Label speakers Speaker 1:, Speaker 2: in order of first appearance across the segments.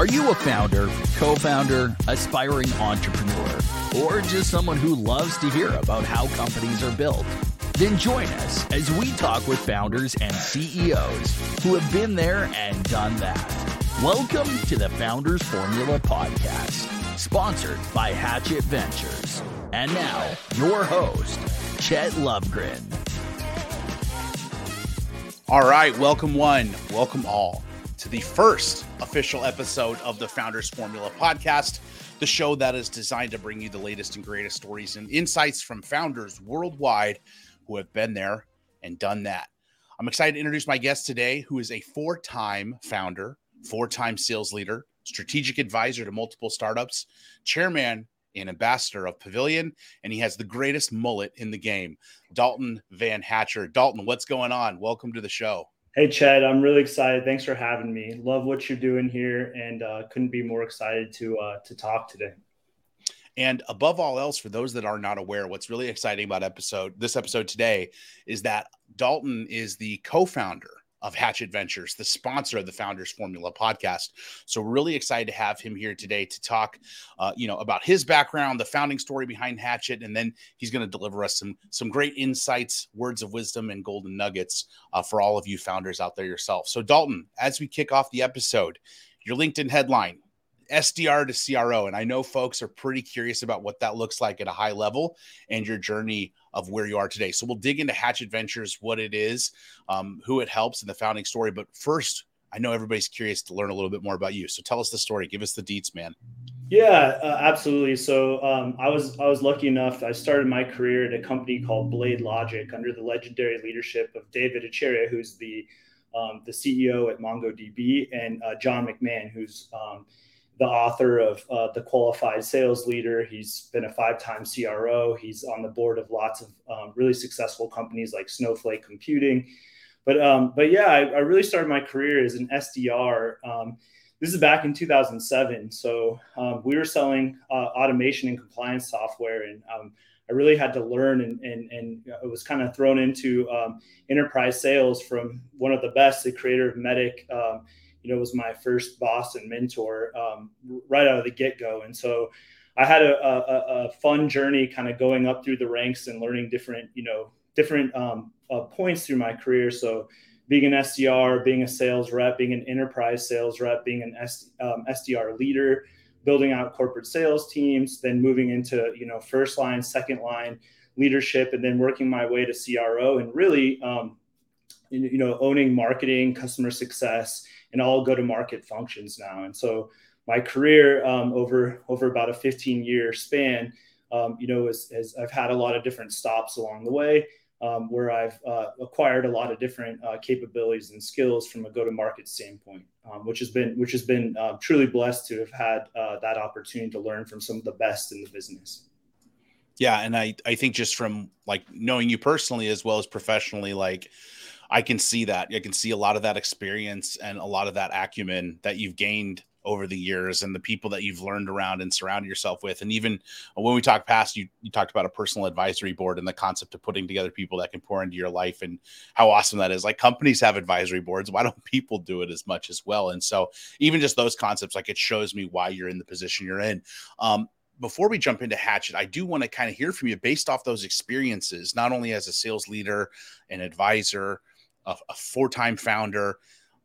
Speaker 1: Are you a founder, co founder, aspiring entrepreneur, or just someone who loves to hear about how companies are built? Then join us as we talk with founders and CEOs who have been there and done that. Welcome to the Founders Formula Podcast, sponsored by Hatchet Ventures. And now, your host, Chet Lovegren.
Speaker 2: All right, welcome one, welcome all to the first official episode of the Founders Formula podcast, the show that is designed to bring you the latest and greatest stories and insights from founders worldwide who have been there and done that. I'm excited to introduce my guest today, who is a four time founder, four time sales leader, strategic advisor to multiple startups, chairman and ambassador of Pavilion, and he has the greatest mullet in the game, Dalton Van Hatcher. Dalton, what's going on? Welcome to the show.
Speaker 3: Hey, Chet, I'm really excited. Thanks for having me. Love what you're doing here, and uh, couldn't be more excited to uh, to talk today.
Speaker 2: And above all else, for those that are not aware, what's really exciting about episode this episode today is that Dalton is the co-founder of Hatchet Ventures, the sponsor of the Founders Formula podcast. So we're really excited to have him here today to talk, uh, you know, about his background, the founding story behind Hatchet, and then he's going to deliver us some some great insights, words of wisdom, and golden nuggets uh, for all of you founders out there yourself. So Dalton, as we kick off the episode, your LinkedIn headline SDR to CRO. And I know folks are pretty curious about what that looks like at a high level and your journey of where you are today. So we'll dig into Hatchet Ventures, what it is, um, who it helps, and the founding story. But first, I know everybody's curious to learn a little bit more about you. So tell us the story. Give us the deets, man.
Speaker 3: Yeah, uh, absolutely. So um, I was I was lucky enough. I started my career at a company called BladeLogic under the legendary leadership of Dev Ittycheria, who's the um, the CEO at MongoDB, and uh, John McMahon, who's um, the author of uh, The Qualified Sales Leader. He's been a five time CRO. He's on the board of lots of um, really successful companies like Snowflake Computing. But, um, but yeah, I, I, really started my career as an SDR. Um, this is back in 2007. So um, we were selling uh, automation and compliance software. And um, I really had to learn and, and, and it was kind of thrown into um, enterprise sales from one of the best, the creator of MEDDIC you know was my first boss and mentor um, right out of the get go, and so I had a, a, a fun journey, kind of going up through the ranks and learning different you know different um, uh, points through my career. So being an SDR, being a sales rep, being an enterprise sales rep, being an S, um, SDR leader, building out corporate sales teams, then moving into you know first line, second line leadership, and then working my way to CRO, and really um, you know owning marketing, customer success, and all go to market functions now. And so my career um, over over about a 15 year span, um, you know, is, is, I've had a lot of different stops along the way. Um, where I've uh, acquired a lot of different uh, capabilities and skills from a go-to-market standpoint, um, which has been which has been uh, truly blessed to have had uh, that opportunity to learn from some of the best in the business.
Speaker 2: Yeah, and I I think just from like knowing you personally as well as professionally, like I can see that. I can see a lot of that experience and a lot of that acumen that you've gained over the years and the people that you've learned around and surrounded yourself with. And even when we talked past, you, you talked about a personal advisory board and the concept of putting together people that can pour into your life and how awesome that is. Like companies have advisory boards. Why don't people do it as much as well? And so even just those concepts, like it shows me why you're in the position you're in. Um, before we jump into Hatchet, I do want to kind of hear from you based off those experiences, not only as a sales leader and advisor, a, a four-time founder.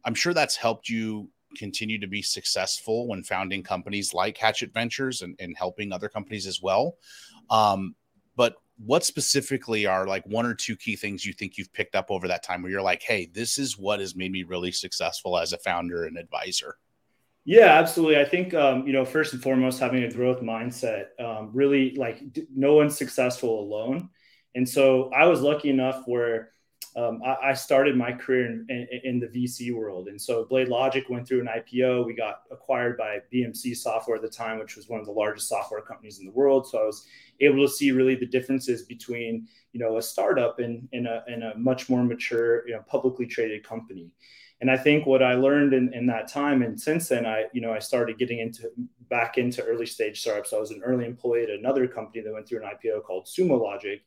Speaker 2: I'm sure that's helped you continue to be successful when founding companies like Hatchet Ventures and, and helping other companies as well. Um, but what specifically are like one or two key things you think you've picked up over that time where you're like, hey, this is what has made me really successful as a founder and advisor?
Speaker 3: Yeah, absolutely. I think um, you know first and foremost having a growth mindset. Um, really, like no one's successful alone, and so I was lucky enough where um, I, I, started my career in, in, in, the VC world. And so BladeLogic went through an IPO. We got acquired by BMC Software at the time, which was one of the largest software companies in the world. So I was able to see really the differences between, you know, a startup and, and, a, and a much more mature, you know, publicly traded company. And I think what I learned in, in that time, and since then, I, you know, I started getting into back into early stage startups. I was an early employee at another company that went through an IPO called Sumo Logic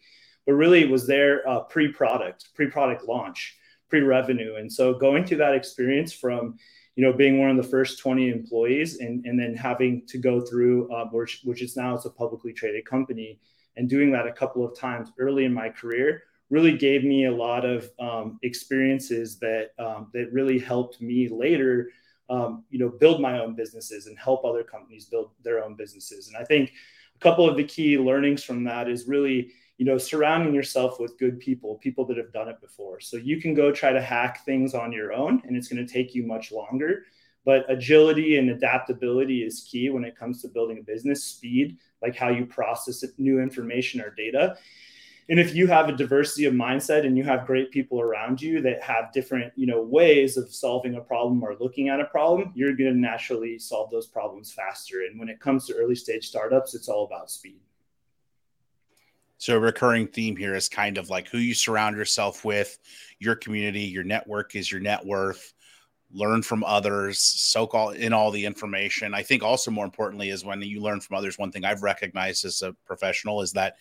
Speaker 3: but really it was their uh, pre-product, pre-product launch, pre-revenue. And so going through that experience from, you know, being one of the first 20 employees and, and then having to go through, uh, which, which is now it's a publicly traded company, and doing that a couple of times early in my career really gave me a lot of um, experiences that um, that really helped me later, um, you know, build my own businesses and help other companies build their own businesses. And I think a couple of the key learnings from that is really you know surrounding yourself with good people people that have done it before. So you can go try to hack things on your own and it's going to take you much longer. But agility and adaptability is key when it comes to building a business. Speed like how you process new information or data. And if you have a diversity of mindset and you have great people around you that have different you know ways of solving a problem or looking at a problem you're going to naturally solve those problems faster. And when it comes to early stage startups it's all about speed
Speaker 2: so a recurring theme here is kind of like who you surround yourself with your community your network is your net worth learn from others soak all in all the information i think also more importantly is when you learn from others one thing i've recognized as a professional is that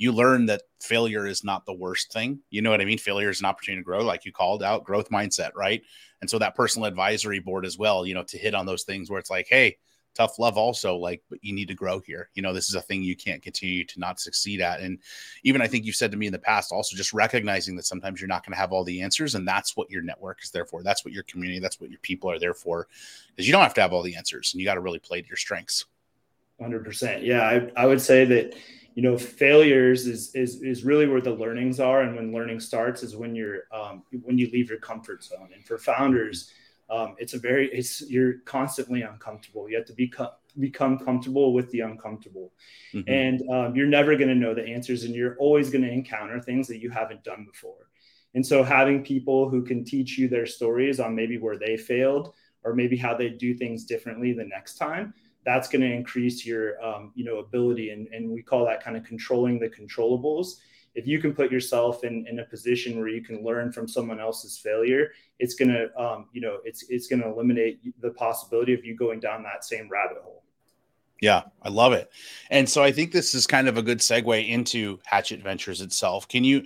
Speaker 2: you learn that failure is not the worst thing. You know what I mean? Failure is an opportunity to grow, like you called out, growth mindset, right? And so that personal advisory board as well, you know, to hit on those things where it's like, hey, tough love also, like, but you need to grow here. You know, this is a thing you can't continue to not succeed at. And even I think you've said to me in the past, also just recognizing that sometimes you're not going to have all the answers. And that's what your network is there for. That's what your community, that's what your people are there for. Because you don't have to have all the answers and you got to really play to your strengths.
Speaker 3: 100%. Yeah. I, I would say that you know failures is is is really where the learnings are and when learning starts is when you're um, when you leave your comfort zone and for founders um, it's a very it's you're constantly uncomfortable. You have to become become comfortable with the uncomfortable. Mm-hmm. and um, you're never going to know the answers and you're always going to encounter things that you haven't done before. And so having people who can teach you their stories on maybe where they failed or maybe how they do things differently the next time that's going to increase your um, you know ability. And, and we call that kind of controlling the controllables if you can put yourself in, in a position where you can learn from someone else's failure it's to um, you know it's it's to eliminate the possibility of you going down that same rabbit hole.
Speaker 2: Yeah i love it. And so i think this is kind of a good segue into hatchet ventures itself. Can you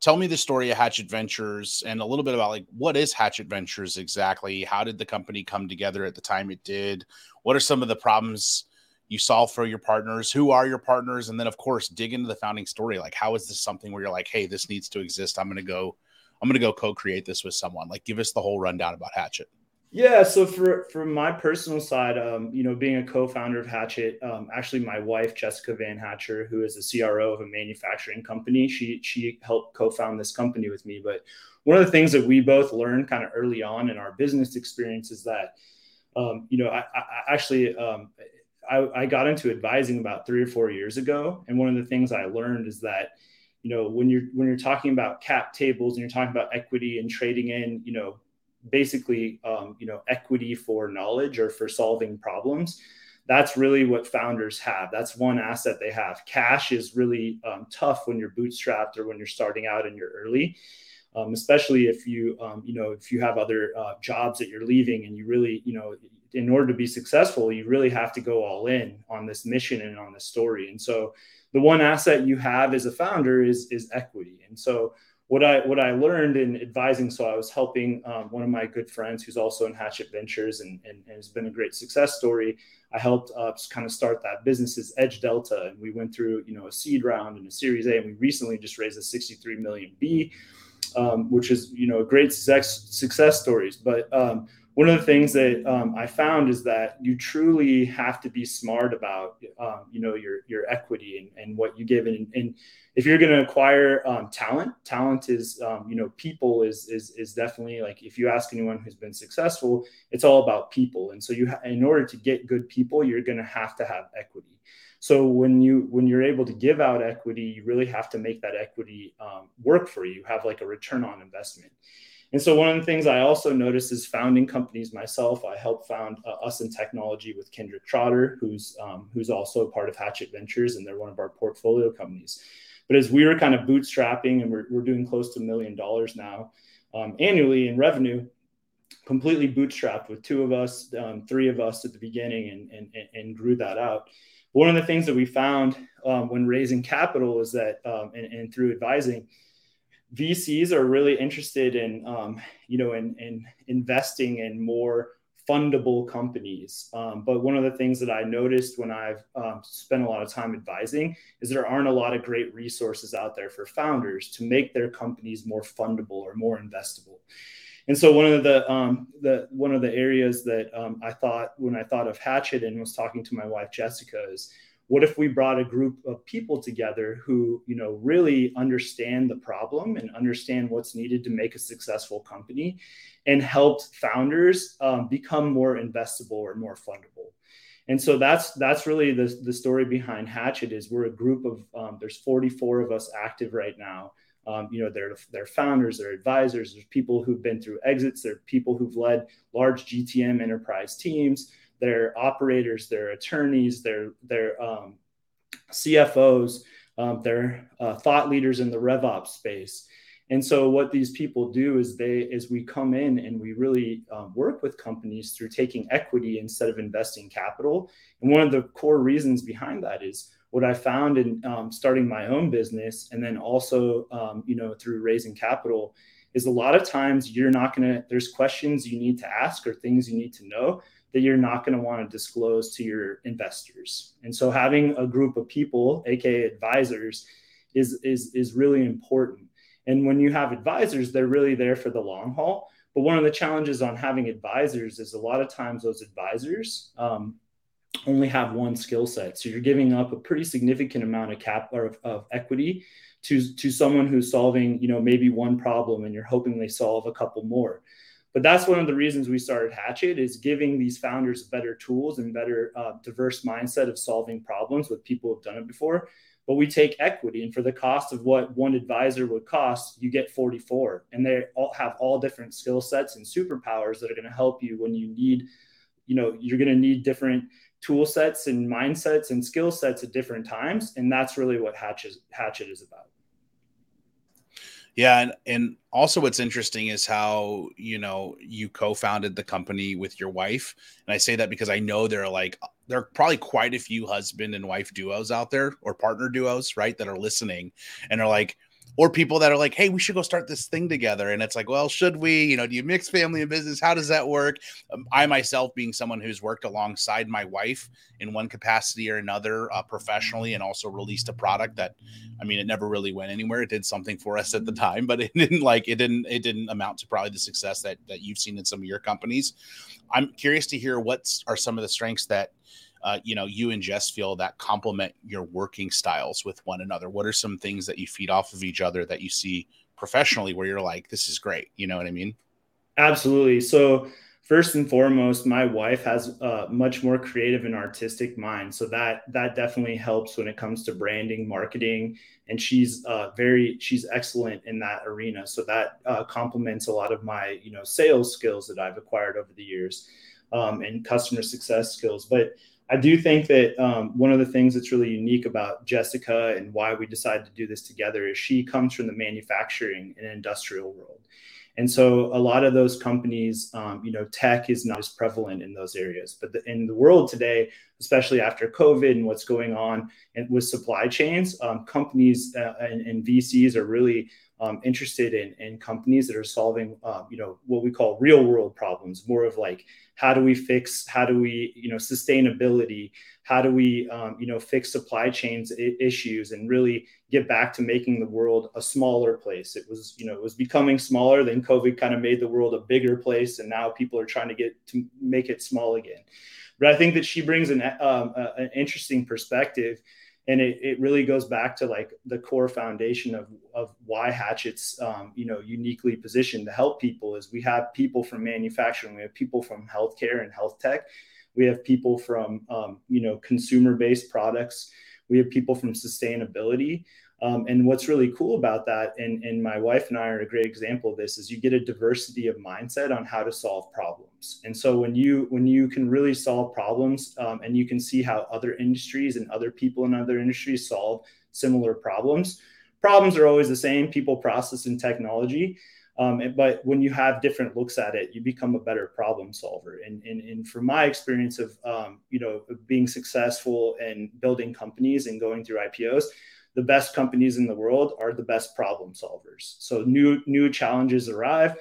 Speaker 2: tell me the story of hatchet ventures and a little bit about like what is hatchet ventures exactly? How did the company come together at the time it did? What are some of the problems you solve for your partners who are your partners and then of course dig into the founding story like how is this something where you're like hey this needs to exist. I'm going to go i'm going to go co-create this with someone. Like give us the whole rundown about hatchet.
Speaker 3: Yeah so for from my personal side um, you know being a co-founder of hatchet um, actually my wife jessica van hatcher who is the cro of a manufacturing company she she helped co-found this company with me. But one of the things that we both learned kind of early on in our business experience is that um, you know, I, I actually um, I, I, got into advising about three or four years ago, and one of the things I learned is that you know when you're when you're talking about cap tables and you're talking about equity and trading in, you know, basically um, you know equity for knowledge or for solving problems. That's really what founders have. That's one asset they have. Cash is really um, tough when you're bootstrapped or when you're starting out and you're early um, especially if you um, you know if you have other uh, jobs that you're leaving and you really you know in order to be successful you really have to go all in on this mission and on this story and so the one asset you have as a founder is is equity and so what I what I learned in advising, so I was helping um, one of my good friends who's also in Hatchet Ventures and, and, and has been a great success story. I helped uh, kind of start that business as Edge Delta, and we went through you know a seed round and a Series A, and we recently just raised a 63 million B um, which is you know great success success stories. But um, one of the things that um, I found is that you truly have to be smart about um, you know your your equity and, and what you give, and, and if you're going to acquire um, talent, talent is um, you know people is is is definitely like if you ask anyone who's been successful, it's all about people, and so you ha- in order to get good people, you're going to have to have equity. So when you when you're able to give out equity, you really have to make that equity um, work for you. Have like a return on investment. And so one of the things I also noticed is founding companies myself. I helped found uh, Us in Technology with Kendrick Trotter, who's um, who's also a part of Hatchet Ventures, and they're one of our portfolio companies. But as we were kind of bootstrapping, and we're, we're doing close to a million dollars now um, annually in revenue, completely bootstrapped with two of us, um, three of us at the beginning, and, and and grew that out one of the things that we found um, when raising capital is that, um, and, and, through advising, VCs are really interested in, um, you know, in, in investing in more fundable companies. Um, but one of the things that I noticed when I've um, spent a lot of time advising is there aren't a lot of great resources out there for founders to make their companies more fundable or more investable. And so one of the um, the one of the areas that um, I thought when I thought of Hatchet and was talking to my wife Jessica is what if we brought a group of people together who you know really understand the problem and understand what's needed to make a successful company and helped founders um, become more investable or more fundable? And so that's that's really the, the story behind hatchet is we're a group of um, there's 44 of us active right now. Um, you know they're they're founders they're advisors there's people who've been through exits there are people who've led large gtm enterprise teams they're operators they're attorneys they're they're um, cfos um, they're uh, thought leaders in the revops space and so what these people do is they is we come in and we really um, work with companies through taking equity instead of investing capital. And one of the core reasons behind that is what I found in um, starting my own business, and then also um, you know through raising capital, is a lot of times you're not to. There's questions you need to ask or things you need to know that you're not going to want to disclose to your investors. And so having a group of people, aka advisors, is is is really important and when you have advisors, they're really there for the long haul. But one of the challenges on having advisors is a lot of times those advisors um, only have one skill set. So you're giving up a pretty significant amount of cap or of, of equity to, to someone who's solving, you know, maybe one problem and you're hoping they solve a couple more. But that's one of the reasons we started Hatchet is giving these founders better tools and better uh, diverse mindset of solving problems with people who've done it before. But we take equity and for the cost of what one advisor would cost you get 44 and they all have all different skill sets and superpowers that are going to help you when you need you know you're going to need different tool sets and mindsets and skill sets at different times. And that's really what hatchet hatchet is about
Speaker 2: yeah, and and also what's interesting is how you know you co-founded the company with your wife, and I say that because I know there are like there are probably quite a few husband and wife duos out there or partner duos, right, that are listening and are like, or people that are like, hey, we should go start this thing together. And it's like, well, should we? You know, do you mix family and business? How does that work? Um, I myself, being someone who's worked alongside my wife in one capacity or another uh, professionally and also released a product that, I mean, it never really went anywhere. It did something for us at the time, but it didn't like, it didn't, it didn't amount to probably the success that, that you've seen in some of your companies. I'm curious to hear what are some of the strengths that uh, you know you and Jess feel that complement your working styles with one another? What are some things that you feed off of each other that you see professionally where you're like, this is great? You know what I mean?
Speaker 3: Absolutely. So first and foremost, my wife has a much more creative and artistic mind, so that that definitely helps when it comes to branding, marketing, and she's uh, very she's excellent in that arena. So that uh, complements a lot of my you know sales skills that I've acquired over the years um, and customer success skills. But I do think that um, one of the things that's really unique about Jessica and why we decided to do this together is she comes from the manufacturing and industrial world. And so a lot of those companies, um, you know, tech is not as prevalent in those areas. But the, in the world today, especially after COVID and what's going on with supply chains, um, companies uh, and, and, VCs are really um, interested in, in companies that are solving, uh, you know, what we call real world problems, more of like how do we fix how do we you know sustainability? How do we um, you know fix supply chains I- issues and really get back to making the world a smaller place? It was you know it was becoming smaller then covid kind of made the world a bigger place and now people are trying to get to make it small again but i think that she brings an, um, a, an interesting perspective and it, it really goes back to like the core foundation of, of why hatchet's um, you know uniquely positioned to help people is we have people from manufacturing we have people from healthcare and health tech we have people from um, you know consumer based products we have people from sustainability um, and what's really cool about that, and, and my wife and I are a great example of this, is you get a diversity of mindset on how to solve problems. And so when you when you can really solve problems, um, and you can see how other industries and other people in other industries solve similar problems, problems are always the same: people, process, and technology. Um, but when you have different looks at it, you become a better problem solver. And, and, and from my experience of um, you know being successful and building companies and going through IPOs the best companies in the world are the best problem solvers. So new new challenges arrive,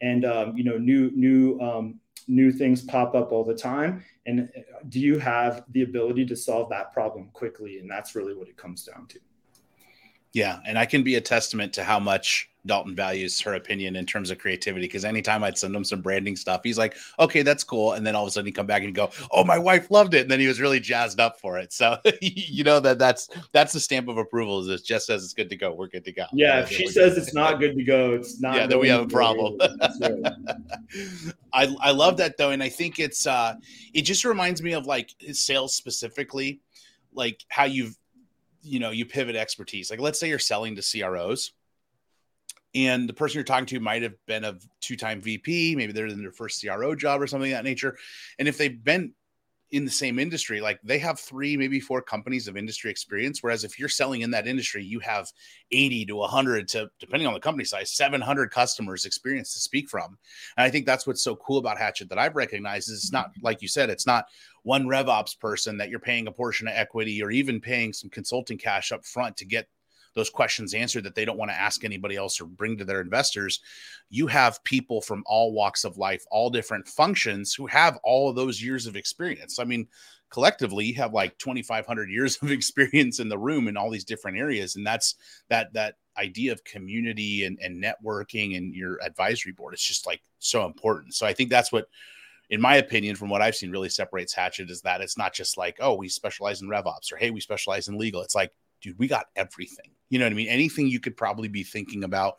Speaker 3: and um, you know new new um, new things pop up all the time. And uh, do you have the ability to solve that problem quickly? And that's really what it comes down to
Speaker 2: yeah, and I can be a testament to how much Dalton values her opinion in terms of creativity. Because anytime I'd send him some branding stuff, he's like, "Okay, that's cool," and then all of a sudden he come back and go, "Oh, my wife loved it," and then he was really jazzed up for it. So you know that that's that's the stamp of approval. Is it just says it's good to go, we're good to go.
Speaker 3: Yeah, if she says it's not good to go, it's not.
Speaker 2: Yeah, then we have a problem. I I love that though, and I think it's uh it just reminds me of like sales specifically, like how you've you know you pivot expertise. Like let's say you're selling to cros and the person you're talking to might have been a two-time vp maybe they're in their first cro job or something of that nature. And if they've been in the same industry like they have three maybe four companies of industry experience whereas if you're selling in that industry you have 80 to 100 to depending on the company size 700 customers experience to speak from. And i think that's what's so cool about hatchet that i've recognized is it's not mm-hmm. like you said it's not one revops person that you're paying a portion of equity or even paying some consulting cash up front to get those questions answered that they don't want to ask anybody else or bring to their investors. You have people from all walks of life, all different functions who have all of those years of experience. I mean, collectively you have like 2500 years of experience in the room in all these different areas and that's that that idea of community and, and networking and your advisory board is just like so important so i think that's what in my opinion from what i've seen really separates hatchet is that it's not just like oh we specialize in rev ops or hey we specialize in legal it's like dude we got everything you know what I mean? Anything you could probably be thinking about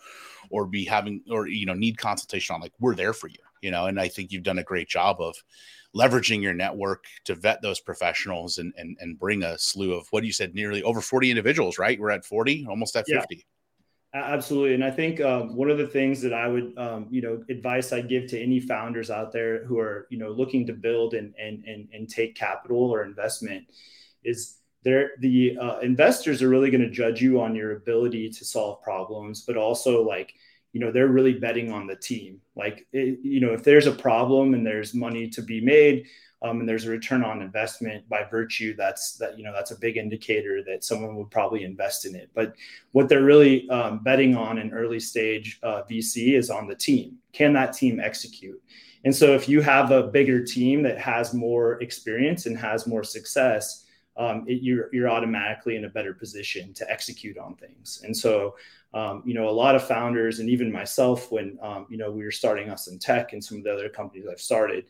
Speaker 2: or be having or you know need consultation on, like we're there for you, you know. And I think you've done a great job of leveraging your network to vet those professionals and and and bring a slew of what you said nearly over 40 individuals, right? We're at 40, almost at 50. Yeah.
Speaker 3: Absolutely, and I think um, one of the things that I would, um, you know, advice I give to any founders out there who are, you know, looking to build and and and, and take capital or investment is they're, the uh, investors are really going to judge you on your ability to solve problems, but also like, you know, they're really betting on the team. Like, it, you know, if there's a problem and there's money to be made, um, and there's a return on investment by virtue that's that you know that's a big indicator that someone would probably invest in it. But what they're really um, betting on in early stage uh, vc is on the team. Can that team execute? And so if you have a bigger team that has more experience and has more success um, it, you're you're automatically in a better position to execute on things. And so, um, you know, a lot of founders and even myself, when um, you know we were starting us in tech and some of the other companies I've started,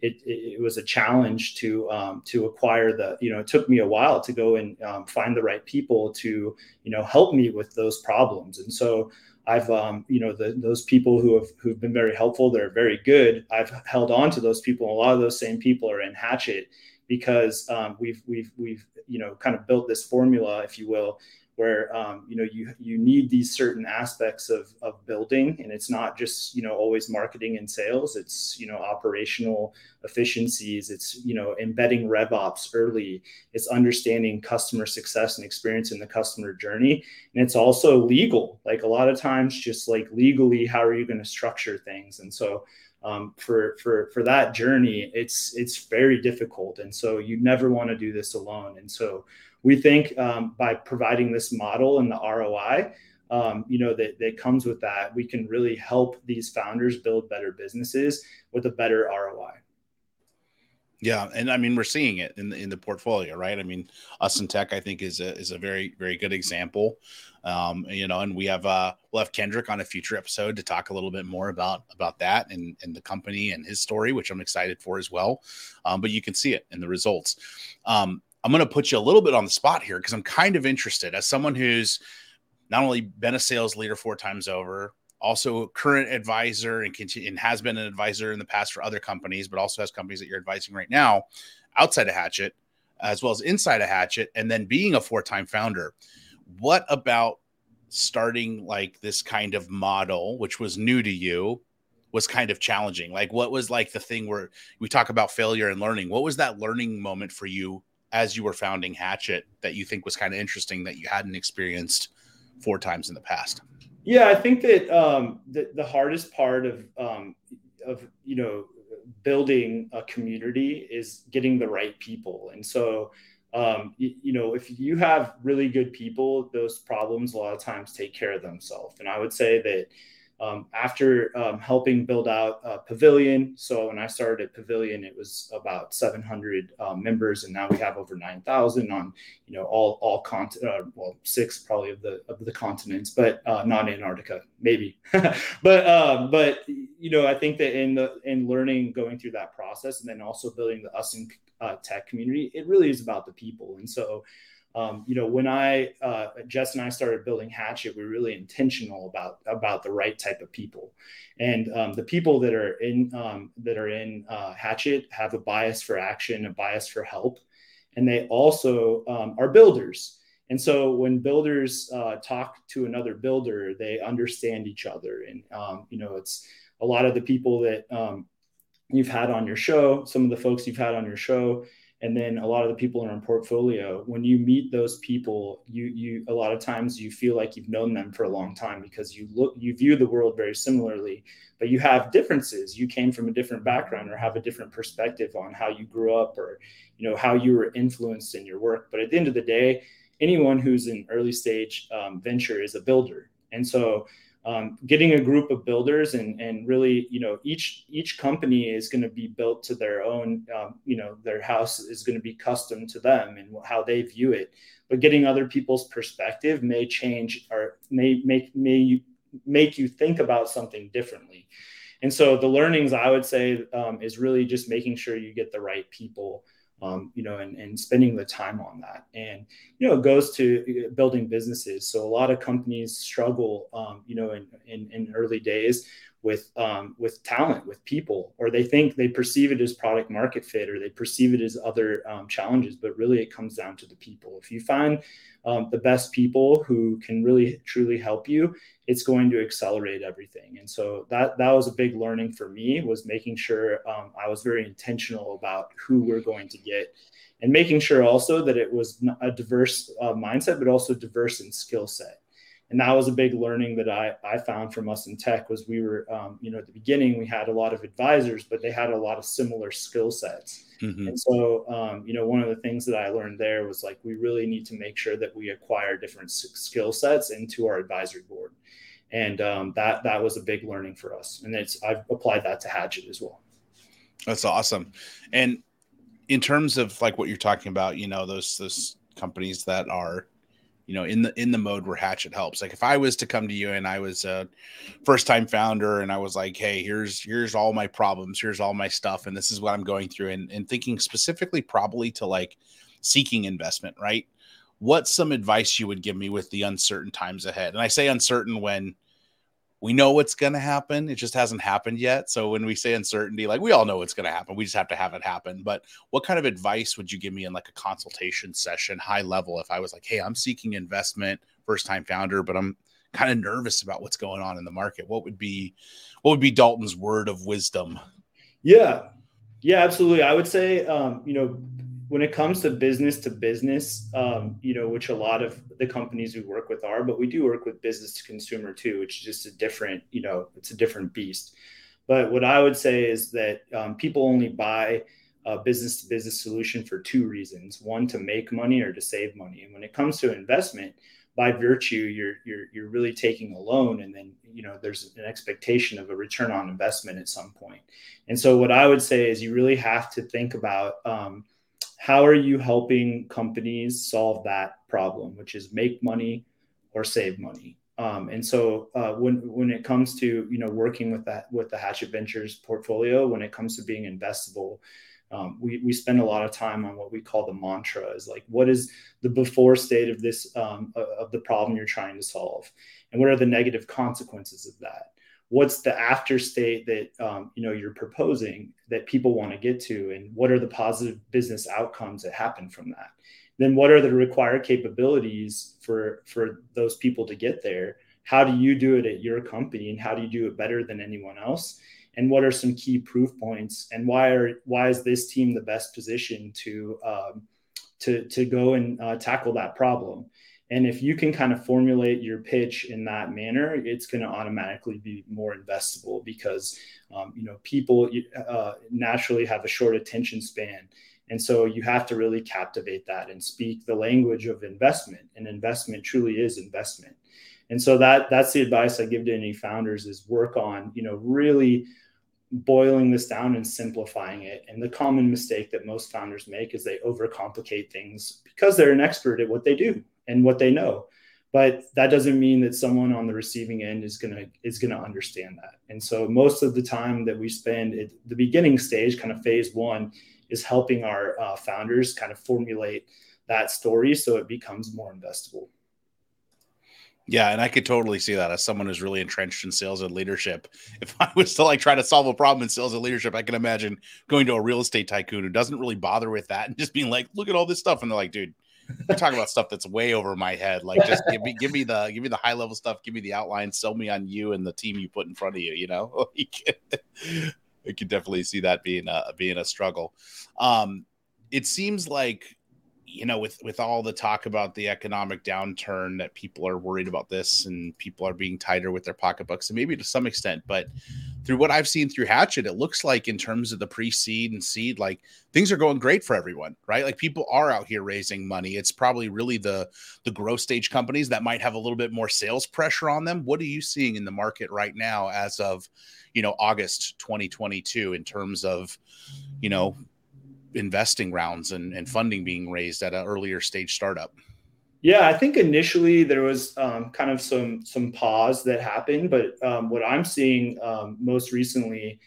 Speaker 3: it, it, was a challenge to um, to acquire the. You know, it took me a while to go and um, find the right people to you know help me with those problems. And so. I've, um, you know, the, those people who have who've been very helpful. They're very good. I've held on to those people. A lot of those same people are in Hatchet, because um, we've we've we've you know kind of built this formula, if you will, where um, you know you you need these certain aspects of of building, and it's not just you know always marketing and sales. It's you know operational efficiencies. It's you know embedding RevOps early. It's understanding customer success and experience in the customer journey, and it's also legal. Like a lot of times, just like legally, how are you going to structure things? And so um, for for for that journey it's it's very difficult. And so you never want to do this alone. And so we think um, by providing this model and the roi um, you know that, that comes with that we can really help these founders build better businesses with a better roi
Speaker 2: yeah, and I mean we're seeing it in the in the portfolio, right? I mean, us in tech, I think is a is a very very good example. Um, you know, and we have uh we'll have Kendrick on a future episode to talk a little bit more about about that and and the company and his story, which I'm excited for as well. Um, but you can see it in the results. Um, I'm going to put you a little bit on the spot here because I'm kind of interested as someone who's not only been a sales leader four times over, also current advisor and, continue, and has been an advisor in the past for other companies, but also has companies that you're advising right now outside of Hatchet, as well as inside of Hatchet, and then being a four time founder. What about starting like this kind of model, which was new to you, was kind of challenging? Like, what was like the thing where we talk about failure and learning? What was that learning moment for you as you were founding Hatchet that you think was kind of interesting that you hadn't experienced four times in the past?
Speaker 3: Yeah, I think that um, the, the hardest part of um, of you know building a community is getting the right people, and so um, you, you, know if you have really good people, those problems a lot of times take care of themselves. And I would say that um, after um, helping build out Pavilion, so when I started at Pavilion, it was about 700 um, members, and now we have over 9,000 on, you know, all all cont uh, well six probably of the of the continents, but uh, not Antarctica, maybe. but uh, but you know, I think that in the in learning, going through that process, and then also building the us in uh, tech community, it really is about the people, and so um, you know, when I uh, Jess and I started building Hatchet, we are really intentional about about the right type of people, and um, the people that are in um, that are in uh, Hatchet have a bias for action, a bias for help, and they also um, are builders. And so when builders uh, talk to another builder, they understand each other, and um, you know, it's a lot of the people that um, you've had on your show, some of the folks you've had on your show and then a lot of the people in our portfolio when you meet those people you you a lot of times you feel like you've known them for a long time because you look you view the world very similarly but you have differences. You came from a different background or have a different perspective on how you grew up or you know how you were influenced in your work. But at the end of the day anyone who's in early stage um, venture is a builder. And so um, getting a group of builders and and really you know each each company is going to be built to their own um, you know their house is going to be custom to them and how they view it. But getting other people's perspective may change or may make may make you think about something differently. And so the learnings i would say um, is really just making sure you get the right people um, you know, and, and spending the time on that. And, you know, it goes to uh, building businesses. So a lot of companies struggle, um, you know, in, in, in, early days with, um, with talent, with people, or they think they perceive it as product market fit, or they perceive it as other um, challenges, but really it comes down to the people. If you find um, the best people who can really truly help you it's going to accelerate everything and so that that was a big learning for me was making sure um, i was very intentional about who we're going to get and making sure also that it was a diverse uh, mindset but also diverse in skill set and that was a big learning that I, I found from us in tech was we were um, you know at the beginning we had a lot of advisors but they had a lot of similar skill sets. Mm-hmm. and so um, you know one of the things that i learned there was like we really need to make sure that we acquire different skill sets into our advisory board. And um, that that was a big learning for us. And it's i've applied that to hatchet as well.
Speaker 2: That's awesome. And in terms of like what you're talking about you know those those companies that are you know in the in the mode where hatchet helps. Like if i was to come to you and i was a first time founder and i was like hey here's here's all my problems here's all my stuff and this is what i'm going through and, and thinking specifically probably to like seeking investment right? What's some advice you would give me with the uncertain times ahead? And i say uncertain when we know what's going to happen. It just hasn't happened yet. So when we say uncertainty, like we all know what's going to happen. We just have to have it happen. But what kind of advice would you give me in like a consultation session, high level, if I was like, hey, I'm seeking investment, first time founder, but I'm kind of nervous about what's going on in the market. What would be what would be Dalton's word of wisdom?
Speaker 3: Yeah. Yeah, absolutely. I would say um, you know, when it comes to business to business, um, you know, which a lot of the companies we work with are, but we do work with business to consumer too, which is just a different, you know, it's a different beast. But what I would say is that um, people only buy a business to business solution for two reasons: one, to make money, or to save money. And when it comes to investment, by virtue, you're you're you're really taking a loan, and then you know there's an expectation of a return on investment at some point. And so, what I would say is you really have to think about um, how are you helping companies solve that problem, which is make money or save money? Um, and so uh, when when it comes to you know working with that with the Hatchet Ventures portfolio, when it comes to being investable, um, we we spend a lot of time on what we call the mantra is like what is the before state of this um, of the problem you're trying to solve, and what are the negative consequences of that what's the after state that um, you know you're proposing that people want to get to and what are the positive business outcomes that happen from that? Then what are the required capabilities for for those people to get there? How do you do it at your company and how do you do it better than anyone else? And what are some key proof points and why are why is this team the best position to um, to to go and uh, tackle that problem and if you can kind of formulate your pitch in that manner, it's going to automatically be more investable because, um, you know, people uh, naturally have a short attention span. And so you have to really captivate that and speak the language of investment. And investment truly is investment. And so that that's the advice I give to any founders is work on, you know, really boiling this down and simplifying it. And the common mistake that most founders make is they overcomplicate things because they're an expert at what they do and what they know. But that doesn't mean that someone on the receiving end is gonna is gonna understand that. And so most of the time that we spend at the beginning stage, kind of phase one, is helping our uh, founders kind of formulate that story so it becomes more investable.
Speaker 2: Yeah, and I could totally see that as someone who's really entrenched in sales and leadership. If I was to like try to solve a problem in sales and leadership, I can imagine going to a real estate tycoon who doesn't really bother with that and just being like, "Look at all this stuff," and they're like, "Dude, you're talking about stuff that's way over my head. Like, just give me, give me the, give me the high level stuff, give me the outline, sell me on you and the team you put in front of you. You know, I can definitely see that being a being a struggle. Um, it seems like you know, with with all the talk about the economic downturn, that people are worried about this, and people are being tighter with their pocketbooks, and maybe to some extent. But through what I've seen through Hatchet, it looks like in terms of the pre-seed and seed, like things are going great for everyone, right? Like people are out here raising money. It's probably really the the growth stage companies that might have a little bit more sales pressure on them. What are you seeing in the market right now, as of you know August 2022, in terms of you know investing rounds and, and funding being raised at an earlier stage startup?
Speaker 3: Yeah, I think initially there was um, kind of some some pause that happened, but um, what I'm seeing um, most recently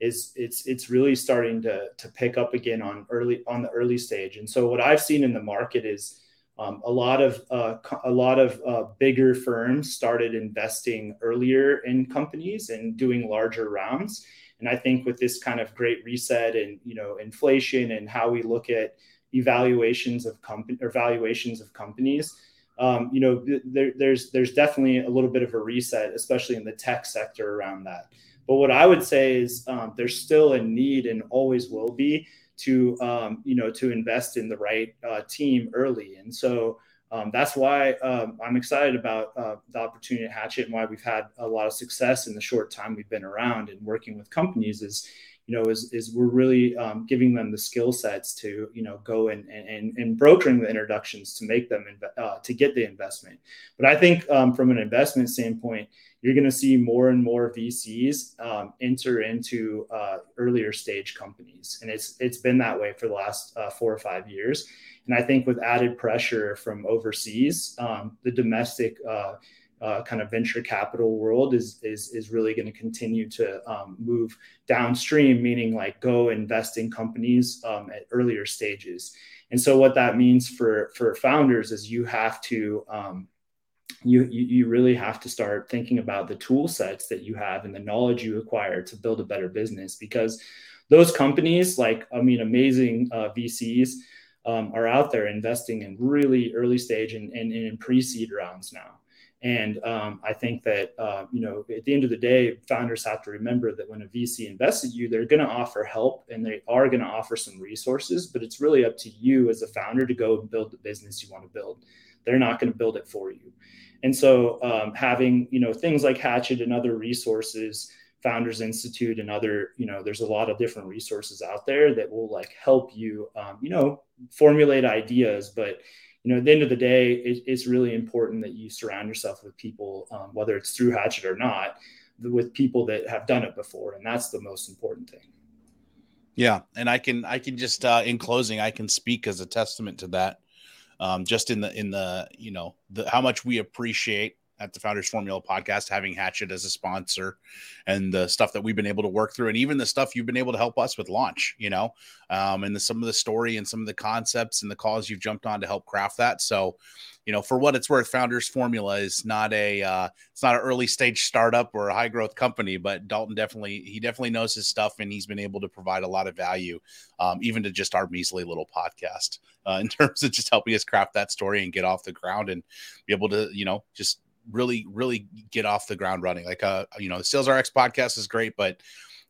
Speaker 3: is it's it's really starting to to pick up again on early on the early stage. And so what I've seen in the market is um, a lot of uh, a lot of uh, bigger firms started investing earlier in companies and doing larger rounds. And I think with this kind of great reset and you know inflation and how we look at evaluations of company or valuations of companies, um, you know, there, there's there's definitely a little bit of a reset, especially in the tech sector around that. But what I would say is um, there's still a need and always will be to um, you know to invest in the right uh, team early. And so um, that's why um, I'm excited about uh, the opportunity at Hatchet and why we've had a lot of success in the short time we've been around and working with companies is, you know, is, is we're really um, giving them the skill sets to, you know, go and, and, and brokering the introductions to make them, inv- uh, to get the investment. But I think um, from an investment standpoint, you're going to see more and more VCs um, enter into uh, earlier stage companies. And it's, it's been that way for the last uh, four or five years and I think with added pressure from overseas, um, the domestic uh, uh, kind of venture capital world is is is really going to continue to um, move downstream, meaning like go invest in companies um, at earlier stages. And so what that means for for founders is you have to um, you, you, really have to start thinking about the tool sets that you have and the knowledge you acquire to build a better business because those companies like i mean amazing uh, vcs um, are out there investing in really early stage and, and, and in pre-seed rounds now. And um, I think that uh, you know at the end of the day, founders have to remember that when a VC invests in you, they're going to offer help and they are going to offer some resources. But it's really up to you as a founder to go and build the business you want to build. They're not going to build it for you. And so um, having you know things like Hatchet and other resources founders institute and other you know there's a lot of different resources out there that will like help you um, you know formulate ideas. But you know at the end of the day it, it's really important that you surround yourself with people um, whether it's through hatchet or not with people that have done it before and that's the most important thing.
Speaker 2: Yeah and i can i can just uh, in closing i can speak as a testament to that um, just in the in the you know the how much we appreciate at the Founders Formula podcast, having Hatchet as a sponsor and the stuff that we've been able to work through, and even the stuff you've been able to help us with launch, you know, um, and the, some of the story and some of the concepts and the calls you've jumped on to help craft that. So, you know, for what it's worth, Founders Formula is not a uh, it's not an early stage startup or a high growth company, but Dalton definitely he definitely knows his stuff, and he's been able to provide a lot of value, um, even to just our measly little podcast, uh, in terms of just helping us craft that story and get off the ground and be able to, you know, just really really get off the ground running like uh you know the sales rx podcast is great but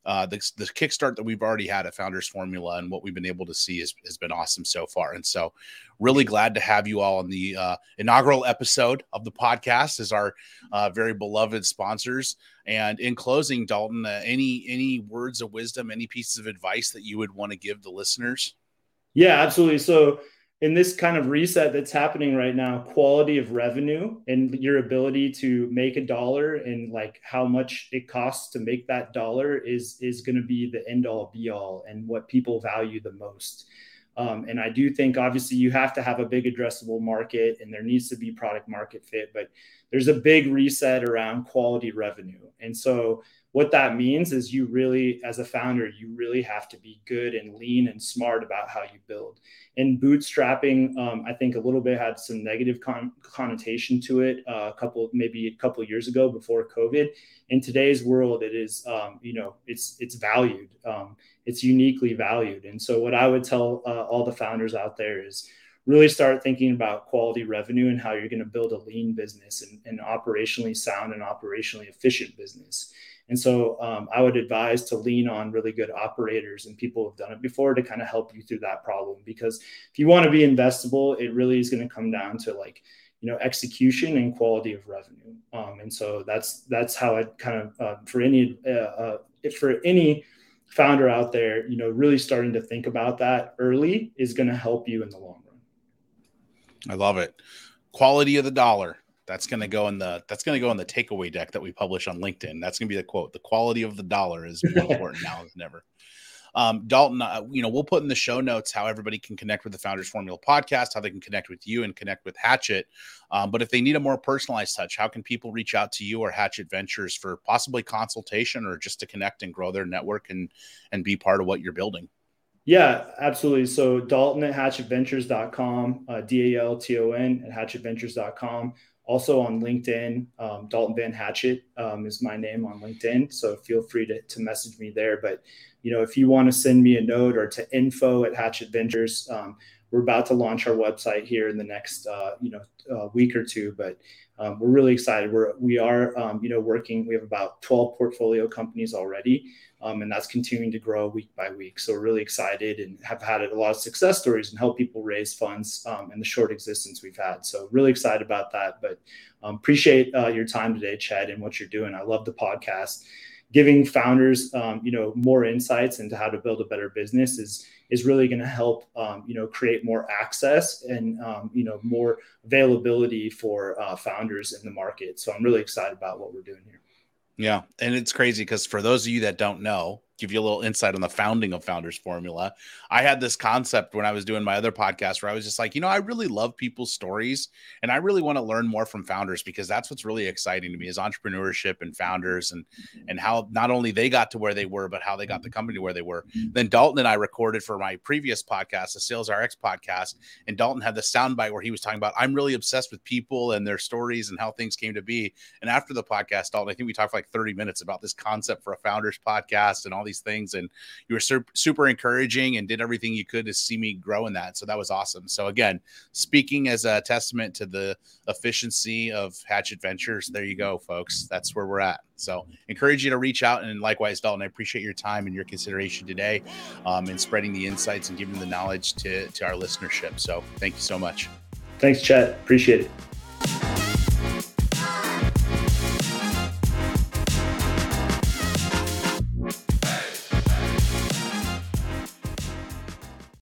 Speaker 2: uh, the, the kickstart that we've already had at Founders Formula and what we've been able to see has, has been awesome so far. And so, really glad to have you all on the uh, inaugural episode of the podcast as our uh, very beloved sponsors. And in closing, Dalton, uh, any any words of wisdom, any pieces of advice that you would want to give the listeners?
Speaker 3: Yeah, absolutely. So in this kind of reset that's happening right now, quality of revenue and your ability to make a dollar and like how much it costs to make that dollar is is going to be the end all be all and what people value the most. Um, and I do think obviously you have to have a big addressable market and there needs to be product market fit, but there's a big reset around quality revenue. And so what that means is you really as a founder you really have to be good and lean and smart about how you build. And bootstrapping um, i think a little bit had some negative con- connotation to it uh, a couple maybe a couple years ago before covid. In today's world it is um, you know it's it's valued um, it's uniquely valued. And so what i would tell uh, all the founders out there is really start thinking about quality revenue and how you're going to build a lean business and, and operationally sound and operationally efficient business and so um, I would advise to lean on really good operators and people who've done it before to kind of help you through that problem. Because if you want to be investable, it really is going to come down to like, you know, execution and quality of revenue. Um, and so that's that's how I kind of uh, for any uh, uh, for any founder out there, you know, really starting to think about that early is going to help you in the long run.
Speaker 2: I love it. Quality of the dollar that's going to go in the that's going to go in the takeaway deck that we publish on LinkedIn. That's going to be the quote. The quality of the dollar is more important now than ever. Um, Dalton, uh, you know, we'll put in the show notes how everybody can connect with the Founders Formula podcast, how they can connect with you and connect with Hatchet. Um, but if they need a more personalized touch, how can people reach out to you or Hatchet Ventures for possibly consultation or just to connect and grow their network and and be part of what you're building?
Speaker 3: Yeah, absolutely. So Dalton at hatchetventures.com, uh, D A L T O N at hatchetventures.com also on LinkedIn. Um, Dalton Van Hatcher um, is my name on LinkedIn. So feel free to, to message me there. But, you know, if you want to send me a note or to info at Hatchet Ventures, um, we're about to launch our website here in the next, uh, you know, uh, week or two. But um, we're really excited. We're, we are, um, you know, working, we have about 12 portfolio companies already. Um, and that's continuing to grow week by week. So we're really excited and have had a lot of success stories and help people raise funds um, in the short existence we've had. So really excited about that. But um, appreciate uh, your time today, Chet, and what you're doing. I love the podcast. Giving founders, um, you know, more insights into how to build a better business is is really going to help, um, you know, create more access and um, you know more availability for uh, founders in the market. So I'm really excited about what we're doing here.
Speaker 2: Yeah, and it's crazy because for those of you that don't know, give you a little insight on the founding of Founders Formula. I had this concept when I was doing my other podcast where I was just like, you know, I really love people's stories and I really want to learn more from founders because that's what's really exciting to me is entrepreneurship and founders and and how not only they got to where they were, but how they got the company where they were. Then Dalton and I recorded for my previous podcast, the Sales RX podcast, and Dalton had the soundbite where he was talking about I'm really obsessed with people and their stories and how things came to be. And after the podcast, Dalton, I think we talked for like 30 minutes about this concept for a founders podcast and all these things. And you were super, super encouraging and did everything you could to see me grow in that. So that was awesome. So again, speaking as a testament to the efficiency of Hatchet Ventures, there you go, folks. That's where we're at. So encourage you to reach out and likewise, Dalton, I appreciate your time and your consideration today um, and spreading the insights and giving the knowledge to, to our listenership. So thank you so much.
Speaker 3: Thanks, Chet. Appreciate it.